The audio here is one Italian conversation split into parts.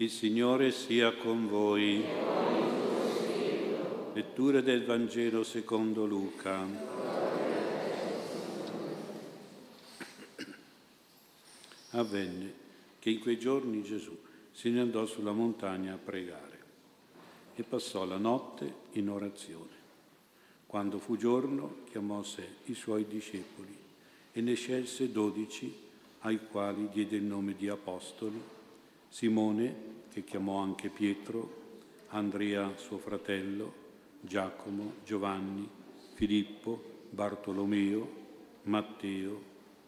Il Signore sia con voi. Lettura del Vangelo secondo Luca. Avvenne che in quei giorni Gesù se ne andò sulla montagna a pregare e passò la notte in orazione. Quando fu giorno chiamò a sé i suoi discepoli e ne scelse dodici ai quali diede il nome di apostoli, Simone, che chiamò anche Pietro, Andrea suo fratello, Giacomo, Giovanni, Filippo, Bartolomeo, Matteo,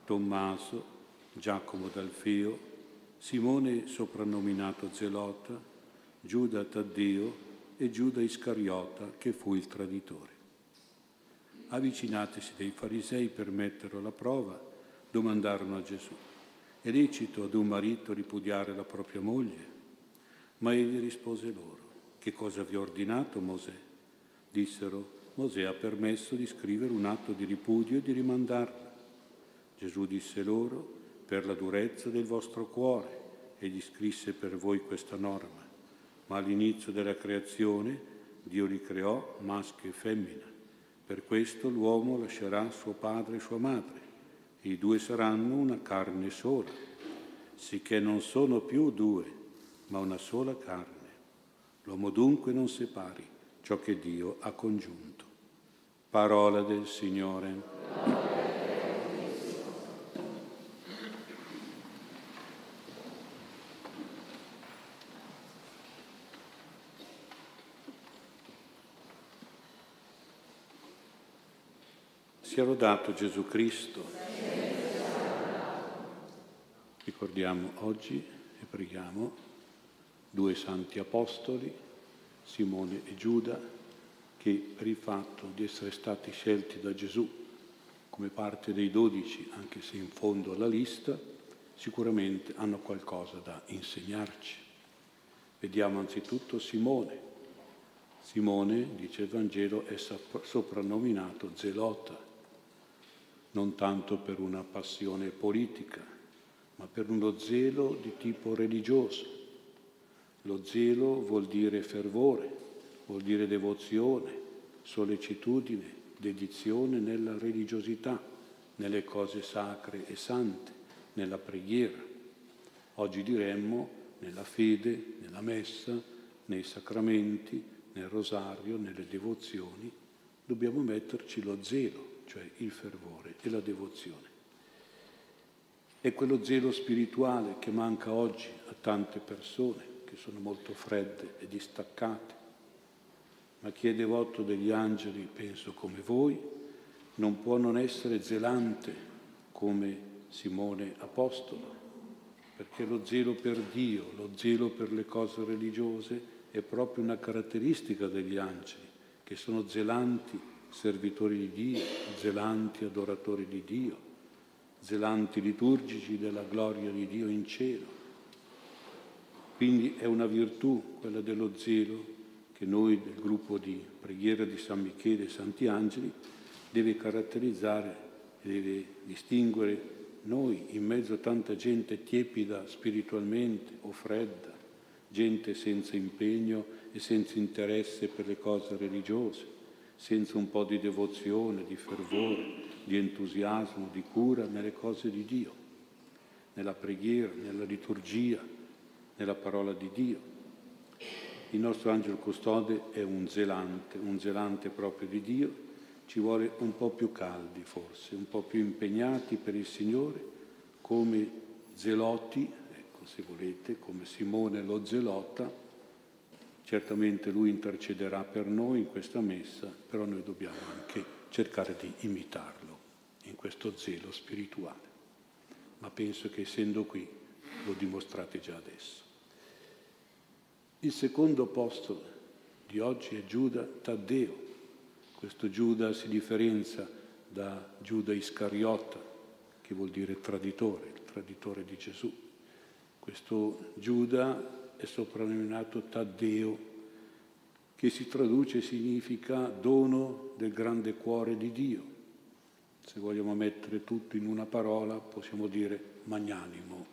Tommaso, Giacomo d'Alfeo, Simone soprannominato Zelota, Giuda Taddeo e Giuda Iscariota che fu il traditore. Avvicinatisi dei farisei per metterlo alla prova, domandarono a Gesù, è lecito ad un marito ripudiare la propria moglie? Ma egli rispose loro, che cosa vi ha ordinato Mosè? Dissero, Mosè ha permesso di scrivere un atto di ripudio e di rimandarla. Gesù disse loro, per la durezza del vostro cuore, egli scrisse per voi questa norma ma all'inizio della creazione Dio li creò maschio e femmina. Per questo l'uomo lascerà suo padre e sua madre, i due saranno una carne sola, sicché non sono più due, ma una sola carne. L'uomo dunque non separi ciò che Dio ha congiunto. Parola del Signore. Sia lodato Gesù Cristo. Ricordiamo oggi e preghiamo due santi apostoli, Simone e Giuda, che per il fatto di essere stati scelti da Gesù come parte dei dodici, anche se in fondo alla lista, sicuramente hanno qualcosa da insegnarci. Vediamo anzitutto Simone. Simone, dice il Vangelo, è soprannominato Zelota, non tanto per una passione politica, ma per uno zelo di tipo religioso. Lo zelo vuol dire fervore, vuol dire devozione, sollecitudine, dedizione nella religiosità, nelle cose sacre e sante, nella preghiera. Oggi diremmo nella fede, nella messa, nei sacramenti, nel rosario, nelle devozioni, dobbiamo metterci lo zelo cioè il fervore e la devozione. È quello zelo spirituale che manca oggi a tante persone che sono molto fredde e distaccate, ma chi è devoto degli angeli, penso come voi, non può non essere zelante come Simone Apostolo, perché lo zelo per Dio, lo zelo per le cose religiose è proprio una caratteristica degli angeli, che sono zelanti servitori di Dio, zelanti adoratori di Dio, zelanti liturgici della gloria di Dio in cielo. Quindi è una virtù quella dello zelo che noi del gruppo di preghiera di San Michele e Santi Angeli deve caratterizzare e deve distinguere. Noi in mezzo a tanta gente tiepida spiritualmente o fredda, gente senza impegno e senza interesse per le cose religiose senza un po' di devozione, di fervore, di entusiasmo, di cura nelle cose di Dio, nella preghiera, nella liturgia, nella parola di Dio. Il nostro angelo custode è un zelante, un zelante proprio di Dio, ci vuole un po' più caldi forse, un po' più impegnati per il Signore, come zeloti, ecco se volete, come Simone lo zelota, Certamente Lui intercederà per noi in questa messa, però noi dobbiamo anche cercare di imitarlo in questo zelo spirituale. Ma penso che essendo qui lo dimostrate già adesso. Il secondo posto di oggi è Giuda Taddeo. Questo Giuda si differenzia da Giuda Iscariota, che vuol dire traditore, il traditore di Gesù. Questo Giuda è soprannominato Taddeo, che si traduce e significa dono del grande cuore di Dio. Se vogliamo mettere tutto in una parola, possiamo dire magnanimo.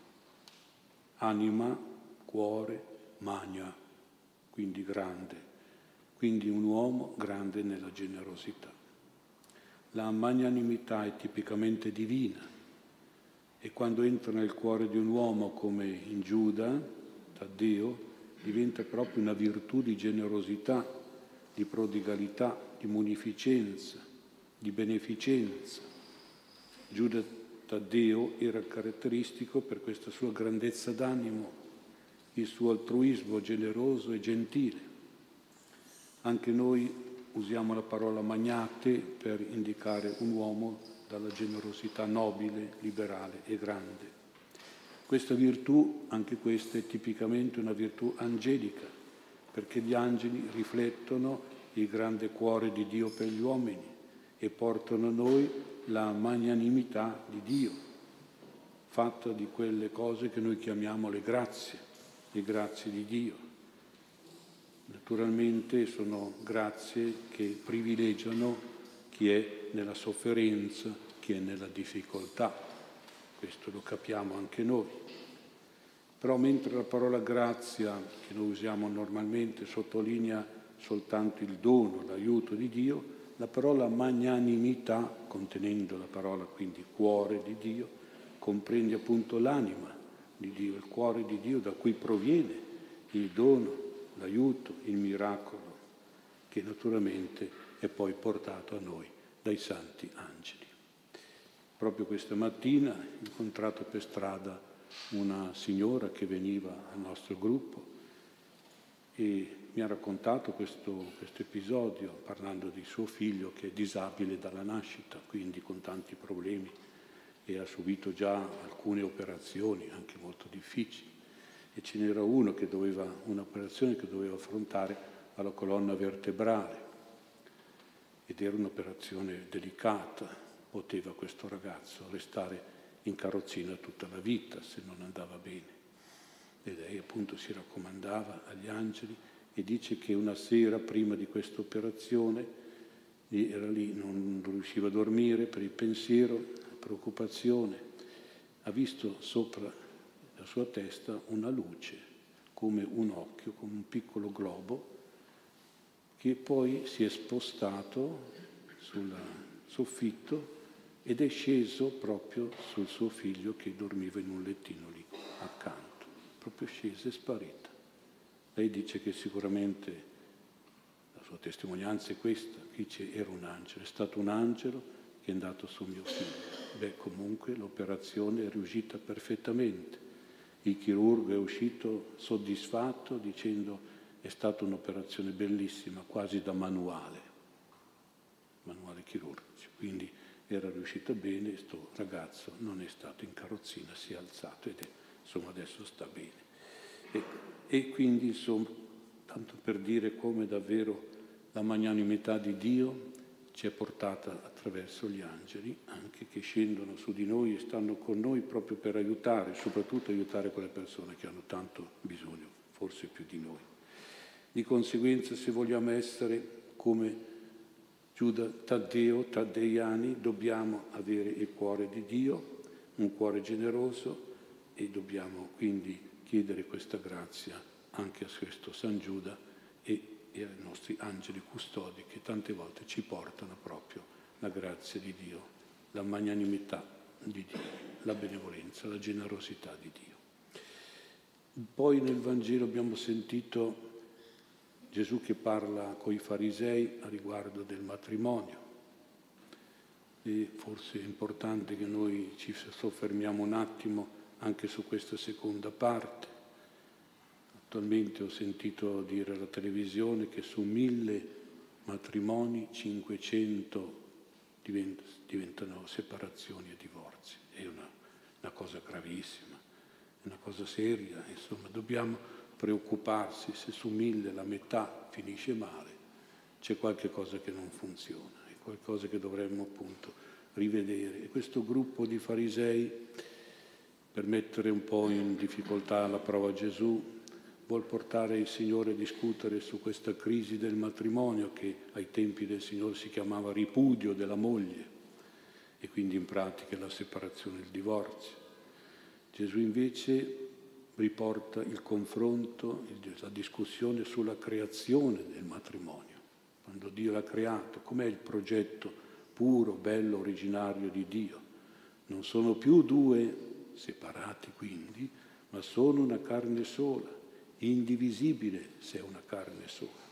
Anima, cuore, magna, quindi grande, quindi un uomo grande nella generosità. La magnanimità è tipicamente divina e quando entra nel cuore di un uomo come in Giuda, Taddeo, diventa proprio una virtù di generosità, di prodigalità, di munificenza, di beneficenza. Giuda Taddeo era caratteristico per questa sua grandezza d'animo, il suo altruismo generoso e gentile. Anche noi usiamo la parola magnate per indicare un uomo dalla generosità nobile, liberale e grande. Questa virtù, anche questa, è tipicamente una virtù angelica, perché gli angeli riflettono il grande cuore di Dio per gli uomini e portano a noi la magnanimità di Dio, fatta di quelle cose che noi chiamiamo le grazie, le grazie di Dio. Naturalmente sono grazie che privilegiano chi è nella sofferenza, chi è nella difficoltà questo lo capiamo anche noi. Però mentre la parola grazia, che noi usiamo normalmente, sottolinea soltanto il dono, l'aiuto di Dio, la parola magnanimità, contenendo la parola quindi cuore di Dio, comprende appunto l'anima di Dio, il cuore di Dio da cui proviene il dono, l'aiuto, il miracolo, che naturalmente è poi portato a noi dai santi angeli. Proprio questa mattina ho incontrato per strada una signora che veniva al nostro gruppo e mi ha raccontato questo, questo episodio parlando di suo figlio che è disabile dalla nascita, quindi con tanti problemi e ha subito già alcune operazioni anche molto difficili e ce n'era uno che doveva, un'operazione che doveva affrontare alla colonna vertebrale ed era un'operazione delicata, poteva questo ragazzo restare in carrozzina tutta la vita se non andava bene. E lei appunto si raccomandava agli angeli e dice che una sera prima di questa operazione era lì, non riusciva a dormire per il pensiero, preoccupazione, ha visto sopra la sua testa una luce, come un occhio, come un piccolo globo, che poi si è spostato sul soffitto ed è sceso proprio sul suo figlio che dormiva in un lettino lì accanto, proprio sceso e sparita. Lei dice che sicuramente la sua testimonianza è questa, dice era un angelo, è stato un angelo che è andato su mio figlio. Beh, comunque l'operazione è riuscita perfettamente. Il chirurgo è uscito soddisfatto dicendo è stata un'operazione bellissima, quasi da manuale, manuale chirurgico. Quindi era riuscito bene, questo ragazzo non è stato in carrozzina, si è alzato ed è, insomma adesso sta bene. E, e quindi insomma, tanto per dire come davvero la magnanimità di Dio ci è portata attraverso gli angeli, anche che scendono su di noi e stanno con noi proprio per aiutare, soprattutto aiutare quelle persone che hanno tanto bisogno, forse più di noi. Di conseguenza, se vogliamo essere come Giuda Taddeo, Taddeiani, dobbiamo avere il cuore di Dio, un cuore generoso e dobbiamo quindi chiedere questa grazia anche a questo San Giuda e, ai nostri angeli custodi che tante volte ci portano proprio la grazia di Dio, la magnanimità di Dio, la benevolenza, la generosità di Dio. Poi nel Vangelo abbiamo sentito Gesù che parla con i farisei a riguardo del matrimonio. E forse è importante che noi ci soffermiamo un attimo anche su questa seconda parte. Attualmente ho sentito dire alla televisione che su mille matrimoni 500 diventano separazioni e divorzi. È una, una cosa gravissima, è una cosa seria. Insomma, dobbiamo preoccuparsi se su mille la metà finisce male, c'è qualche cosa che non funziona, è qualcosa che dovremmo appunto rivedere. E questo gruppo di farisei, per mettere un po' in difficoltà la prova Gesù, vuol portare il Signore a discutere su questa crisi del matrimonio che ai tempi del Signore si chiamava ripudio della moglie e quindi in pratica la separazione il divorzio. Gesù invece riporta il confronto, la discussione sulla creazione del matrimonio. Quando Dio l'ha creato, com'è il progetto puro, bello, originario di Dio? Non sono più due separati quindi, ma sono una carne sola, indivisibile se è una carne sola.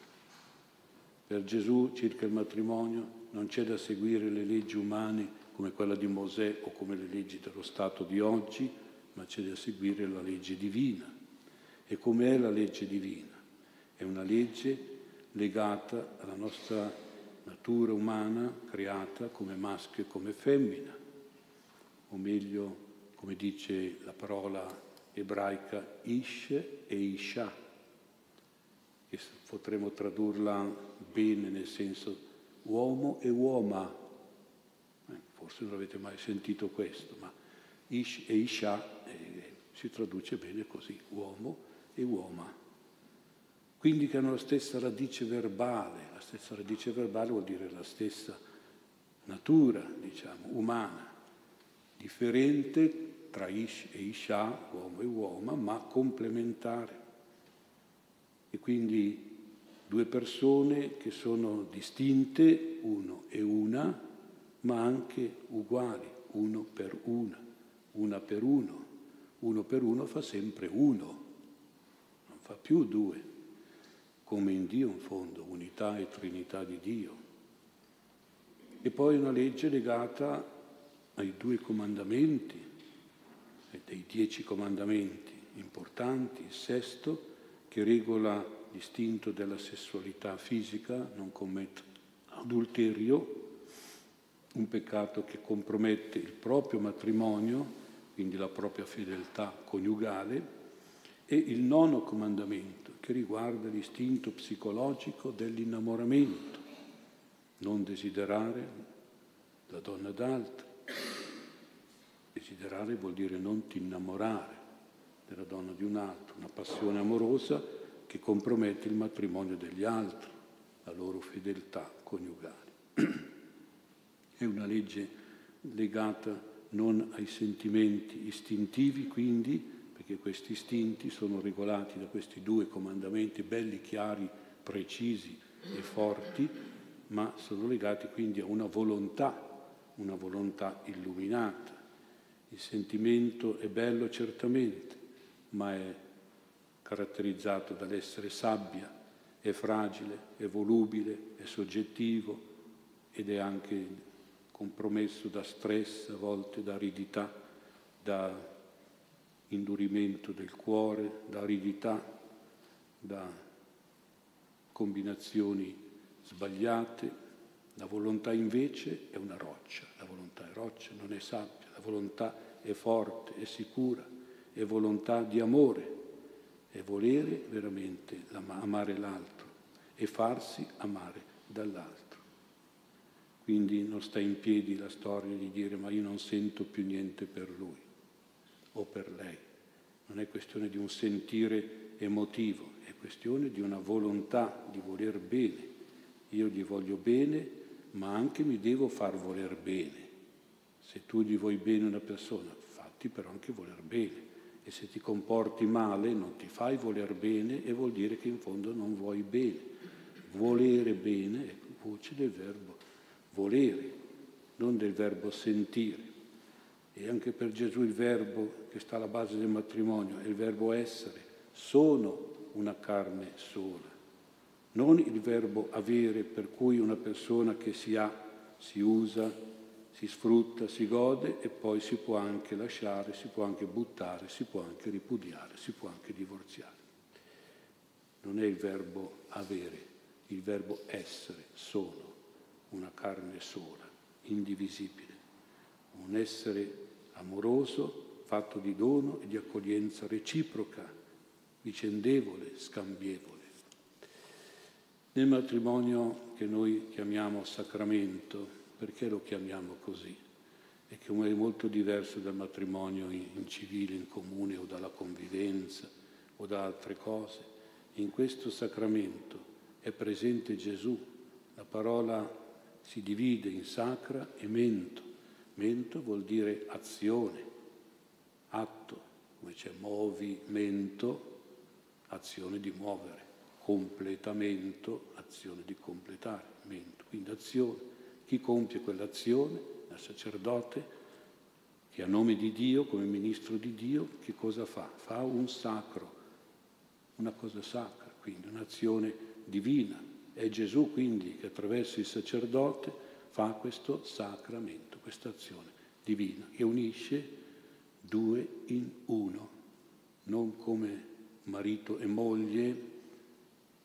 Per Gesù circa il matrimonio non c'è da seguire le leggi umane come quella di Mosè o come le leggi dello Stato di oggi, ma c'è da seguire la legge divina. E com'è la legge divina? È una legge legata alla nostra natura umana creata come maschio e come femmina, o meglio, come dice la parola ebraica Ish e Isha, che potremmo tradurla bene nel senso uomo e uoma. Eh, forse non avete mai sentito questo, ma Ish e Isha eh, si traduce bene così, uomo e uoma. Quindi che hanno la stessa radice verbale, la stessa radice verbale vuol dire la stessa natura, diciamo, umana, differente tra Ish e Isha, uomo e uomo, ma complementare. E quindi due persone che sono distinte, uno e una, ma anche uguali, uno per una, una per uno. Uno per uno fa sempre uno, non fa più due, come in Dio in fondo, unità e trinità di Dio. E poi una legge legata ai due comandamenti, dei dieci comandamenti importanti, il sesto, che regola l'istinto della sessualità fisica, non commette adulterio, un peccato che compromette il proprio matrimonio, quindi la propria fedeltà coniugale, e il nono comandamento che riguarda l'istinto psicologico dell'innamoramento, non desiderare la donna d'altra, Desiderare vuol dire non ti innamorare della donna di un altro, una passione amorosa che compromette il matrimonio degli altri, la loro fedeltà coniugale. È una legge legata non ai sentimenti istintivi, quindi, perché questi istinti sono regolati da questi due comandamenti belli, chiari, precisi e forti, ma sono legati quindi a una volontà, una volontà illuminata il sentimento è bello certamente, ma è caratterizzato dall'essere sabbia, è fragile, è volubile, è soggettivo ed è anche compromesso da stress, a volte da aridità, da indurimento del cuore, da aridità, da combinazioni sbagliate. La volontà invece è una roccia, la volontà è roccia, non è sabbia la volontà è forte, è sicura, è volontà di amore, è volere veramente amare l'altro e farsi amare dall'altro. Quindi non sta in piedi la storia di dire ma io non sento più niente per lui o per lei. Non è questione di un sentire emotivo, è questione di una volontà di voler bene. Io gli voglio bene, ma anche mi devo far voler bene. Se tu gli vuoi bene una persona, fatti però anche voler bene. E se ti comporti male, non ti fai voler bene e vuol dire che in fondo non vuoi bene. Volere bene è voce del verbo volere, non del verbo sentire. E anche per Gesù il verbo che sta alla base del matrimonio è il verbo essere. Sono una carne sola. Non il verbo avere per cui una persona che si ha, si usa, si sfrutta, si gode e poi si può anche lasciare, si può anche buttare, si può anche ripudiare, si può anche divorziare. Non è il verbo avere, il verbo essere, sono, una carne sola, indivisibile, un essere amoroso, fatto di dono e di accoglienza reciproca, vicendevole, scambievole. Nel matrimonio che noi chiamiamo sacramento, perché lo chiamiamo così? E che è molto diverso dal matrimonio in, civile, in comune o dalla convivenza o da altre cose. In questo sacramento è presente Gesù. La parola si divide in sacra e mento. Mento vuol dire azione, atto, come c'è movimento, azione di muovere, completamento, azione di completare, mento, quindi azione. Chi compie quell'azione, il sacerdote, che a nome di Dio, come ministro di Dio, che cosa fa? Fa un sacro, una cosa sacra, quindi un'azione divina. È Gesù quindi che attraverso il sacerdote fa questo sacramento, questa azione divina che unisce due in uno, non come marito e moglie,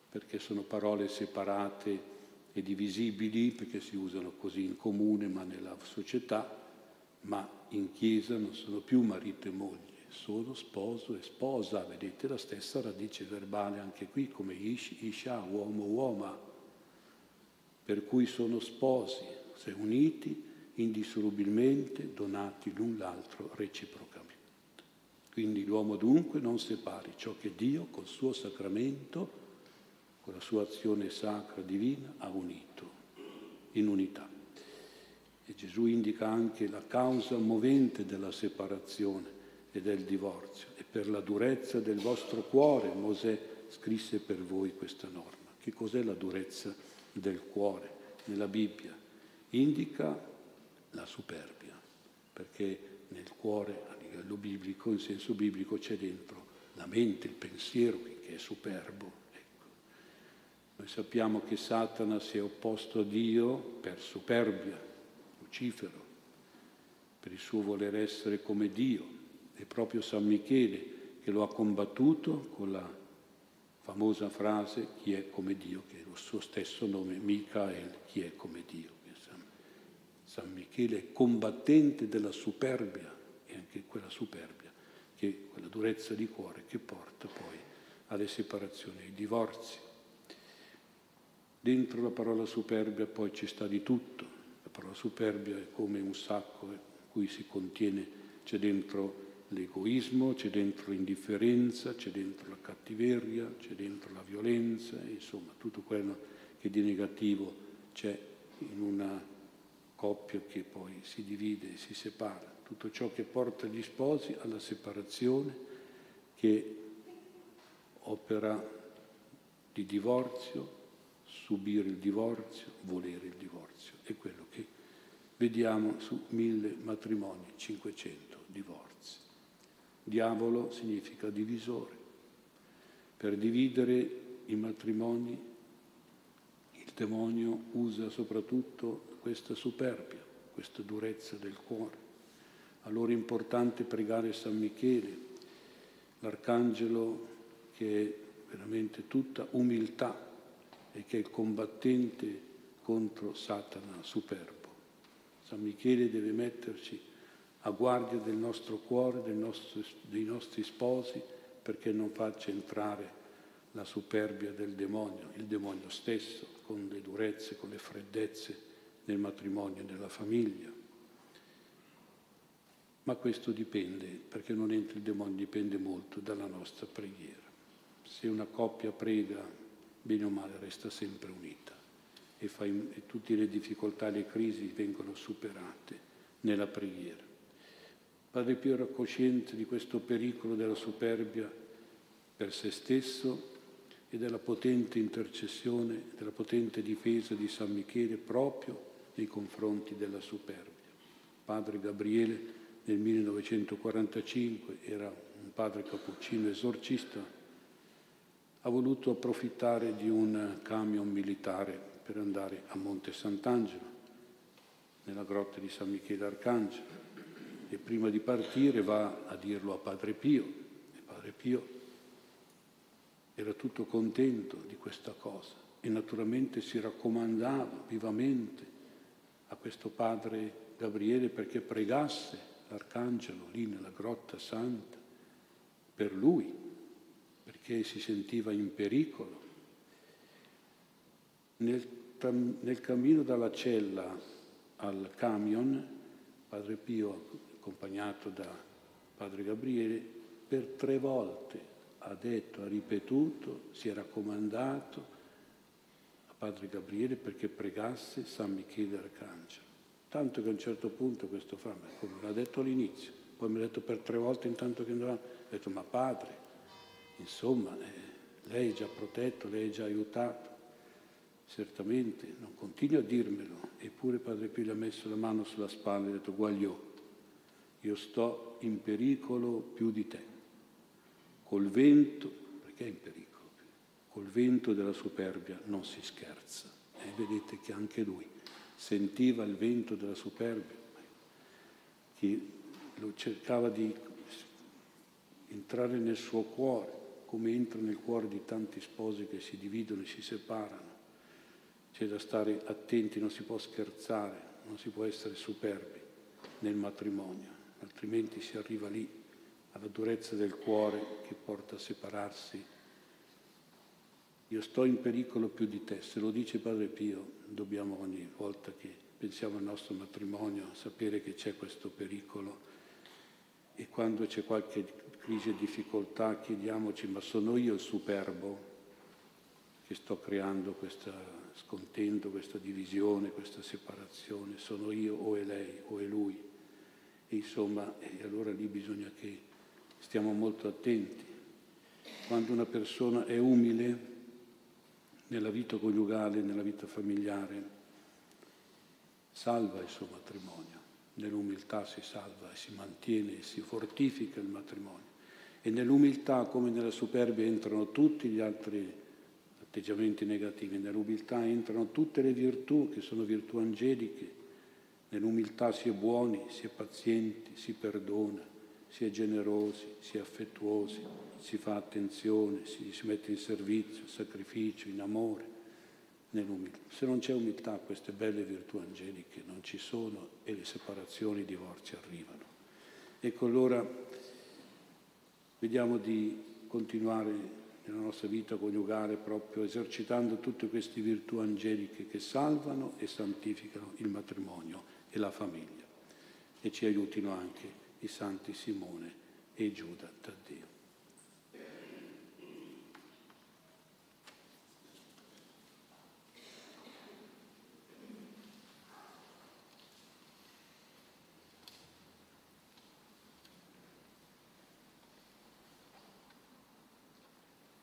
perché sono parole separate e divisibili, perché si usano così in comune, ma nella società, ma in Chiesa non sono più marito e moglie, sono sposo e sposa, vedete la stessa radice verbale anche qui, come ish, isha, uomo, uoma, per cui sono sposi, se uniti, indissolubilmente, donati l'un l'altro reciprocamente. Quindi l'uomo dunque non separi ciò che Dio col suo sacramento, con la sua azione sacra divina, ha unito in unità. E Gesù indica anche la causa movente della separazione e del divorzio. E per la durezza del vostro cuore Mosè scrisse per voi questa norma. Che cos'è la durezza del cuore nella Bibbia? Indica la superbia, perché nel cuore, a livello biblico, in senso biblico, c'è dentro la mente, il pensiero che è superbo. Noi sappiamo che Satana si è opposto a Dio per superbia, Lucifero, per il suo voler essere come Dio. È proprio San Michele che lo ha combattuto con la famosa frase chi è come Dio, che è lo suo stesso nome, Michael, chi è come Dio. San Michele è combattente della superbia e anche quella superbia, che quella durezza di cuore che porta poi alle separazioni, ai divorzi. Dentro la parola superbia poi ci sta di tutto. La parola superbia è come un sacco in cui si contiene, c'è dentro l'egoismo, c'è dentro l'indifferenza, c'è dentro la cattiveria, c'è dentro la violenza, insomma tutto quello che di negativo c'è in una coppia che poi si divide e si separa, tutto ciò che porta gli sposi alla separazione, che opera di divorzio, subire il divorzio, volere il divorzio. È quello che vediamo su mille matrimoni, 500 divorzi. Diavolo significa divisore. Per dividere i matrimoni il demonio usa soprattutto questa superbia, questa durezza del cuore. Allora è importante pregare San Michele, l'arcangelo che è veramente tutta umiltà e che è il combattente contro Satana superbo. San Michele deve metterci a guardia del nostro cuore, del nostro, dei nostri sposi, perché non faccia entrare la superbia del demonio, il demonio stesso, con le durezze, con le freddezze nel matrimonio e nella famiglia. Ma questo dipende, perché non entra il demonio, dipende molto dalla nostra preghiera. Se una coppia prega, bene o male, resta sempre unita e, in, e tutte le difficoltà le crisi vengono superate nella preghiera. Padre Pio era cosciente di questo pericolo della superbia per se stesso e della potente intercessione, della potente difesa di San Michele proprio nei confronti della superbia. Padre Gabriele nel 1945 era un padre cappuccino esorcista, ha voluto approfittare di un camion militare per andare a Monte Sant'Angelo, nella grotta di San Michele Arcangelo, e prima di partire va a dirlo a Padre Pio, e Padre Pio era tutto contento di questa cosa e naturalmente si raccomandava vivamente a questo padre Gabriele perché pregasse l'arcangelo lì nella grotta santa per lui, perché si sentiva in pericolo. Nel, nel cammino dalla cella al camion, padre Pio, accompagnato da padre Gabriele, per tre volte ha detto, ha ripetuto, si è raccomandato Padre Gabriele perché pregasse San Michele Arcangelo. Tanto che a un certo punto questo fa, come l'ha detto all'inizio, poi mi ha detto per tre volte intanto che andavamo, ho detto ma padre, insomma, eh, lei è già protetto, lei è già aiutato, certamente, non continui a dirmelo, eppure Padre Pio ha messo la mano sulla spalla e ha detto guagliò, io sto in pericolo più di te, col vento, perché è in pericolo? Col vento della superbia non si scherza. E vedete che anche lui sentiva il vento della superbia, che lo cercava di entrare nel suo cuore, come entra nel cuore di tanti sposi che si dividono e si separano. C'è da stare attenti, non si può scherzare, non si può essere superbi nel matrimonio, altrimenti si arriva lì alla durezza del cuore che porta a separarsi. Io sto in pericolo più di te, se lo dice Padre Pio, dobbiamo ogni volta che pensiamo al nostro matrimonio sapere che c'è questo pericolo e quando c'è qualche crisi e difficoltà chiediamoci ma sono io il superbo che sto creando questo scontento, questa divisione, questa separazione, sono io o è lei o è lui. E insomma, e allora lì bisogna che stiamo molto attenti. Quando una persona è umile nella vita coniugale, nella vita familiare, salva il suo matrimonio nell'umiltà si salva e si mantiene e si fortifica il matrimonio. E nell'umiltà, come nella superbia, entrano tutti gli altri atteggiamenti negativi, nell'umiltà entrano tutte le virtù che sono virtù angeliche, nell'umiltà si è buoni, si è pazienti, si perdona, si è generosi, si è affettuosi, si fa attenzione, si, si mette in servizio, sacrificio, in amore. Se non c'è umiltà queste belle virtù angeliche non ci sono e le separazioni, i divorzi arrivano. Ecco allora vediamo di continuare nella nostra vita coniugale proprio esercitando tutte queste virtù angeliche che salvano e santificano il matrimonio e la famiglia e ci aiutino anche i santi Simone e Giuda Taddeo.